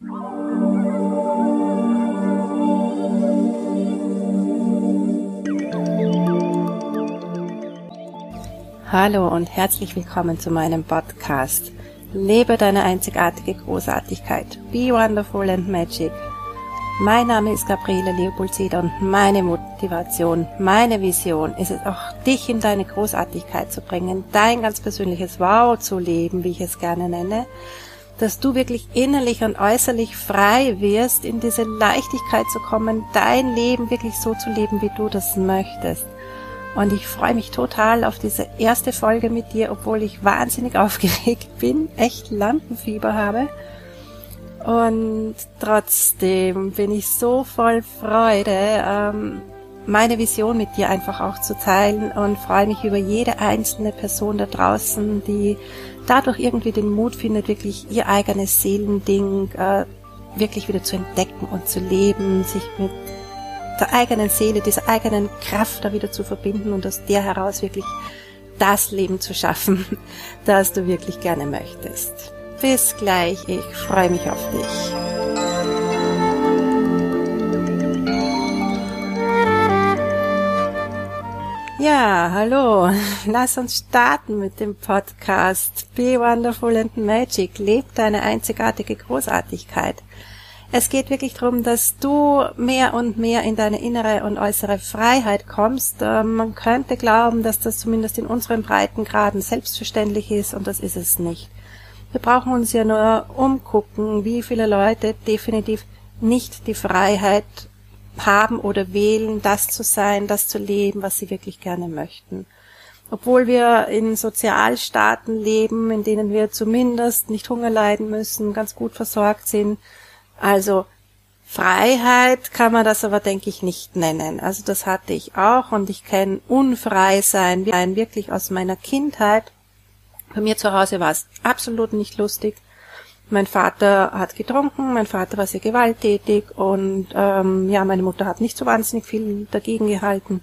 Hallo und herzlich willkommen zu meinem Podcast. Lebe deine einzigartige Großartigkeit. Be wonderful and magic. Mein Name ist Gabriele Leopold-Seder und meine Motivation, meine Vision ist es auch, dich in deine Großartigkeit zu bringen, dein ganz persönliches Wow zu leben, wie ich es gerne nenne, dass du wirklich innerlich und äußerlich frei wirst, in diese Leichtigkeit zu kommen, dein Leben wirklich so zu leben, wie du das möchtest. Und ich freue mich total auf diese erste Folge mit dir, obwohl ich wahnsinnig aufgeregt bin, echt Lampenfieber habe. Und trotzdem bin ich so voll Freude, ähm, meine Vision mit dir einfach auch zu teilen und freue mich über jede einzelne Person da draußen, die dadurch irgendwie den Mut findet, wirklich ihr eigenes Seelending äh, wirklich wieder zu entdecken und zu leben, sich mit der eigenen Seele, dieser eigenen Kraft da wieder zu verbinden und aus der heraus wirklich das Leben zu schaffen, das du wirklich gerne möchtest. Bis gleich, ich freue mich auf dich. Ja, hallo. Lass uns starten mit dem Podcast Be Wonderful and Magic. Leb deine einzigartige Großartigkeit. Es geht wirklich darum, dass du mehr und mehr in deine innere und äußere Freiheit kommst. Ähm, man könnte glauben, dass das zumindest in unseren Breitengraden selbstverständlich ist und das ist es nicht. Wir brauchen uns ja nur umgucken, wie viele Leute definitiv nicht die Freiheit haben oder wählen, das zu sein, das zu leben, was sie wirklich gerne möchten. Obwohl wir in Sozialstaaten leben, in denen wir zumindest nicht Hunger leiden müssen, ganz gut versorgt sind, also Freiheit kann man das aber, denke ich, nicht nennen. Also das hatte ich auch und ich kenne unfrei sein wirklich aus meiner Kindheit. Bei mir zu Hause war es absolut nicht lustig. Mein Vater hat getrunken, mein Vater war sehr gewalttätig und ähm, ja, meine Mutter hat nicht so wahnsinnig viel dagegen gehalten.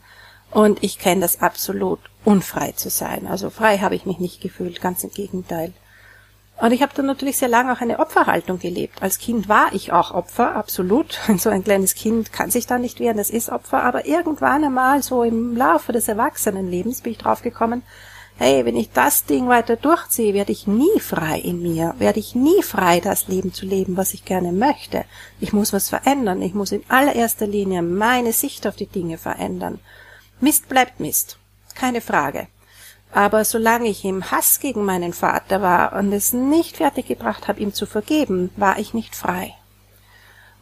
Und ich kenne das absolut, unfrei zu sein. Also frei habe ich mich nicht gefühlt, ganz im Gegenteil. Und ich habe dann natürlich sehr lange auch eine Opferhaltung gelebt. Als Kind war ich auch Opfer, absolut. So ein kleines Kind kann sich da nicht wehren, das ist Opfer. Aber irgendwann einmal, so im Laufe des Erwachsenenlebens, bin ich draufgekommen, hey, wenn ich das Ding weiter durchziehe, werde ich nie frei in mir, werde ich nie frei, das Leben zu leben, was ich gerne möchte. Ich muss was verändern. Ich muss in allererster Linie meine Sicht auf die Dinge verändern. Mist bleibt Mist. Keine Frage. Aber solange ich im Hass gegen meinen Vater war und es nicht fertiggebracht habe, ihm zu vergeben, war ich nicht frei.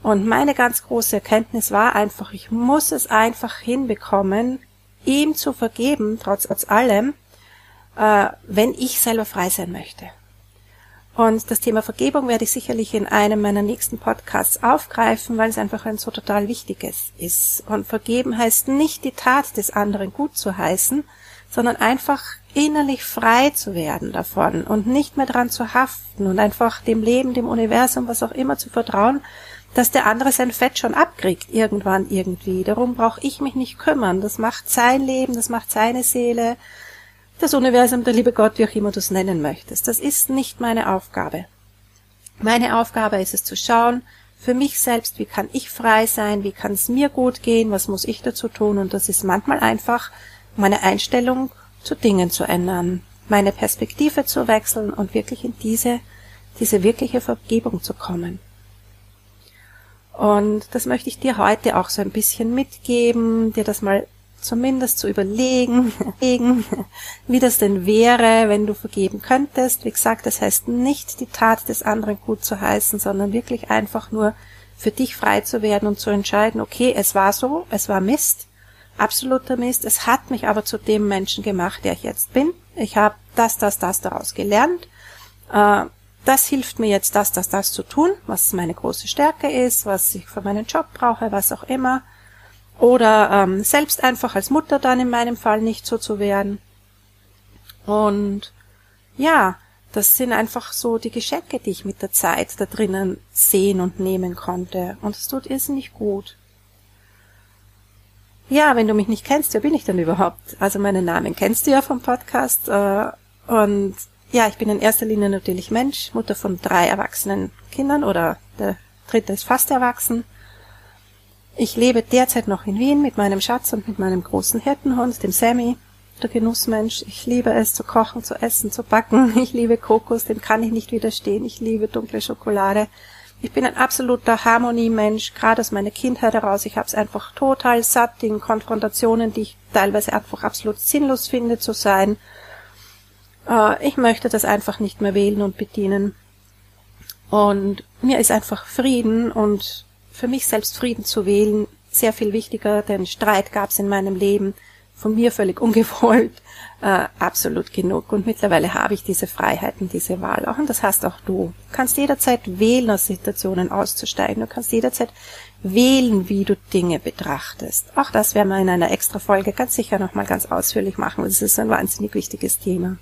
Und meine ganz große Erkenntnis war einfach, ich muss es einfach hinbekommen, ihm zu vergeben, trotz, allem, äh, wenn ich selber frei sein möchte. Und das Thema Vergebung werde ich sicherlich in einem meiner nächsten Podcasts aufgreifen, weil es einfach ein so total wichtiges ist. Und vergeben heißt nicht die Tat des anderen gut zu heißen, sondern einfach innerlich frei zu werden davon und nicht mehr dran zu haften und einfach dem Leben, dem Universum, was auch immer zu vertrauen, dass der andere sein Fett schon abkriegt irgendwann irgendwie. Darum brauche ich mich nicht kümmern. Das macht sein Leben, das macht seine Seele, das Universum, der liebe Gott, wie auch immer du es nennen möchtest. Das ist nicht meine Aufgabe. Meine Aufgabe ist es zu schauen, für mich selbst, wie kann ich frei sein, wie kann es mir gut gehen, was muss ich dazu tun und das ist manchmal einfach meine Einstellung zu Dingen zu ändern, meine Perspektive zu wechseln und wirklich in diese, diese wirkliche Vergebung zu kommen. Und das möchte ich dir heute auch so ein bisschen mitgeben, dir das mal zumindest zu überlegen, wie das denn wäre, wenn du vergeben könntest. Wie gesagt, das heißt nicht die Tat des anderen gut zu heißen, sondern wirklich einfach nur für dich frei zu werden und zu entscheiden, okay, es war so, es war Mist, absoluter Mist. Es hat mich aber zu dem Menschen gemacht, der ich jetzt bin. Ich habe das, das, das daraus gelernt. Äh, das hilft mir jetzt, das, das, das zu tun, was meine große Stärke ist, was ich für meinen Job brauche, was auch immer. Oder ähm, selbst einfach als Mutter dann in meinem Fall nicht so zu werden. Und ja, das sind einfach so die Geschenke, die ich mit der Zeit da drinnen sehen und nehmen konnte. Und es tut irrsinnig gut. Ja, wenn du mich nicht kennst, wer bin ich denn überhaupt? Also meinen Namen kennst du ja vom Podcast. Äh, und ja, ich bin in erster Linie natürlich Mensch, Mutter von drei erwachsenen Kindern oder der dritte ist fast erwachsen. Ich lebe derzeit noch in Wien mit meinem Schatz und mit meinem großen Hirtenhund, dem Sammy, der Genussmensch. Ich liebe es zu kochen, zu essen, zu backen. Ich liebe Kokos, dem kann ich nicht widerstehen. Ich liebe dunkle Schokolade. Ich bin ein absoluter Harmoniemensch, gerade aus meiner Kindheit heraus. Ich habe es einfach total satt in Konfrontationen, die ich teilweise einfach absolut sinnlos finde zu sein. Äh, ich möchte das einfach nicht mehr wählen und bedienen. Und mir ist einfach Frieden und für mich selbst Frieden zu wählen sehr viel wichtiger, denn Streit gab es in meinem Leben von mir völlig ungewollt, äh, absolut genug. Und mittlerweile habe ich diese Freiheiten, diese Wahl auch. Und das hast auch du. Du kannst jederzeit wählen, aus Situationen auszusteigen. Du kannst jederzeit wählen, wie du Dinge betrachtest. Auch das werden wir in einer extra Folge ganz sicher nochmal ganz ausführlich machen. Das ist ein wahnsinnig wichtiges Thema.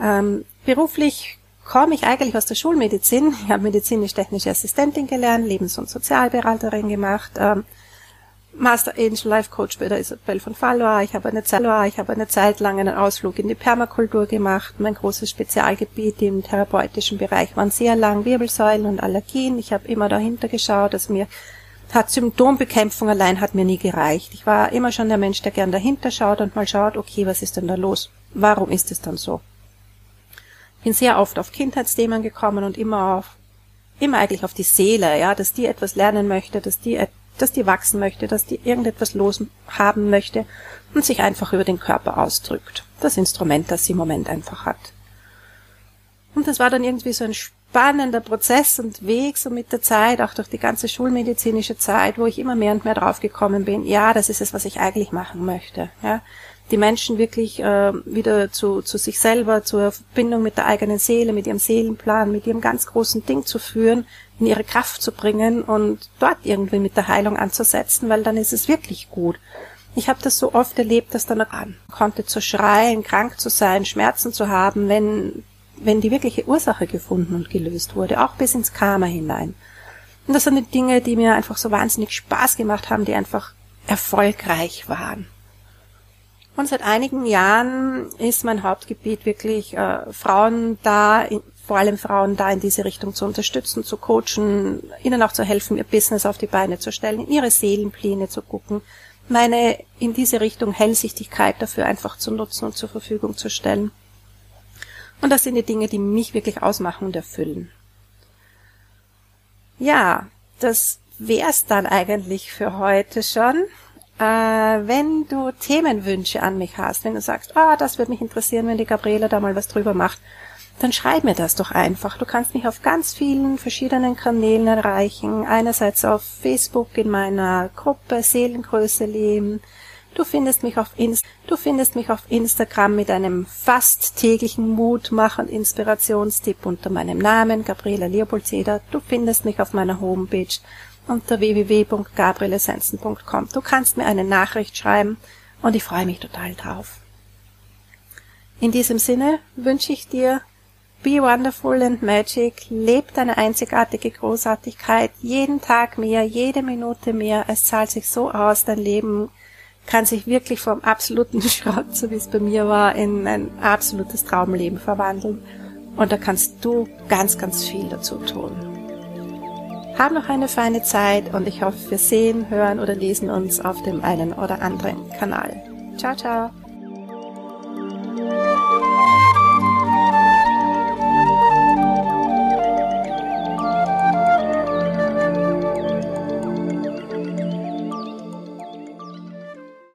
Ähm, beruflich komme ich eigentlich aus der Schulmedizin. Ich habe medizinisch-technische Assistentin gelernt, Lebens- und Sozialberaterin gemacht. Ähm, Master Angel Life Coach bei der Isabel von Valois. Ich habe eine Zeit, ich habe eine Zeit lang einen Ausflug in die Permakultur gemacht. Mein großes Spezialgebiet im therapeutischen Bereich waren sehr lang Wirbelsäulen und Allergien. Ich habe immer dahinter geschaut, dass mir hat Symptombekämpfung allein hat mir nie gereicht. Ich war immer schon der Mensch, der gern dahinter schaut und mal schaut, okay, was ist denn da los? Warum ist es dann so? Bin sehr oft auf Kindheitsthemen gekommen und immer auf, immer eigentlich auf die Seele, ja, dass die etwas lernen möchte, dass die dass die wachsen möchte, dass die irgendetwas los haben möchte und sich einfach über den Körper ausdrückt. Das Instrument, das sie im Moment einfach hat. Und das war dann irgendwie so ein spannender Prozess und Weg so mit der Zeit, auch durch die ganze schulmedizinische Zeit, wo ich immer mehr und mehr drauf gekommen bin, ja, das ist es, was ich eigentlich machen möchte. Ja, die Menschen wirklich äh, wieder zu, zu sich selber, zur Verbindung mit der eigenen Seele, mit ihrem Seelenplan, mit ihrem ganz großen Ding zu führen, in ihre Kraft zu bringen und dort irgendwie mit der Heilung anzusetzen, weil dann ist es wirklich gut. Ich habe das so oft erlebt, dass dann an konnte zu schreien, krank zu sein, Schmerzen zu haben, wenn wenn die wirkliche Ursache gefunden und gelöst wurde, auch bis ins Karma hinein. Und das sind die Dinge, die mir einfach so wahnsinnig Spaß gemacht haben, die einfach erfolgreich waren. Und seit einigen Jahren ist mein Hauptgebiet wirklich äh, Frauen da, in, vor allem Frauen da in diese Richtung zu unterstützen, zu coachen, ihnen auch zu helfen, ihr Business auf die Beine zu stellen, in ihre Seelenpläne zu gucken, meine in diese Richtung Hellsichtigkeit dafür einfach zu nutzen und zur Verfügung zu stellen. Und das sind die Dinge, die mich wirklich ausmachen und erfüllen. Ja, das wär's dann eigentlich für heute schon. Äh, wenn du Themenwünsche an mich hast, wenn du sagst, ah, oh, das würde mich interessieren, wenn die Gabriele da mal was drüber macht, dann schreib mir das doch einfach. Du kannst mich auf ganz vielen verschiedenen Kanälen erreichen. Einerseits auf Facebook in meiner Gruppe Seelengröße leben. Du findest mich auf Inst du findest mich auf Instagram mit einem fast täglichen Mutmach- und Inspirationstipp unter meinem Namen Gabriela Leopoldceder. Du findest mich auf meiner Homepage unter www.gabrielessenzen.com. Du kannst mir eine Nachricht schreiben und ich freue mich total drauf. In diesem Sinne wünsche ich dir Be wonderful and magic, leb deine einzigartige Großartigkeit, jeden Tag mehr, jede Minute mehr, es zahlt sich so aus, dein Leben kann sich wirklich vom absoluten Schrott, so wie es bei mir war, in ein absolutes Traumleben verwandeln. Und da kannst du ganz, ganz viel dazu tun. Hab noch eine feine Zeit und ich hoffe, wir sehen, hören oder lesen uns auf dem einen oder anderen Kanal. Ciao, ciao.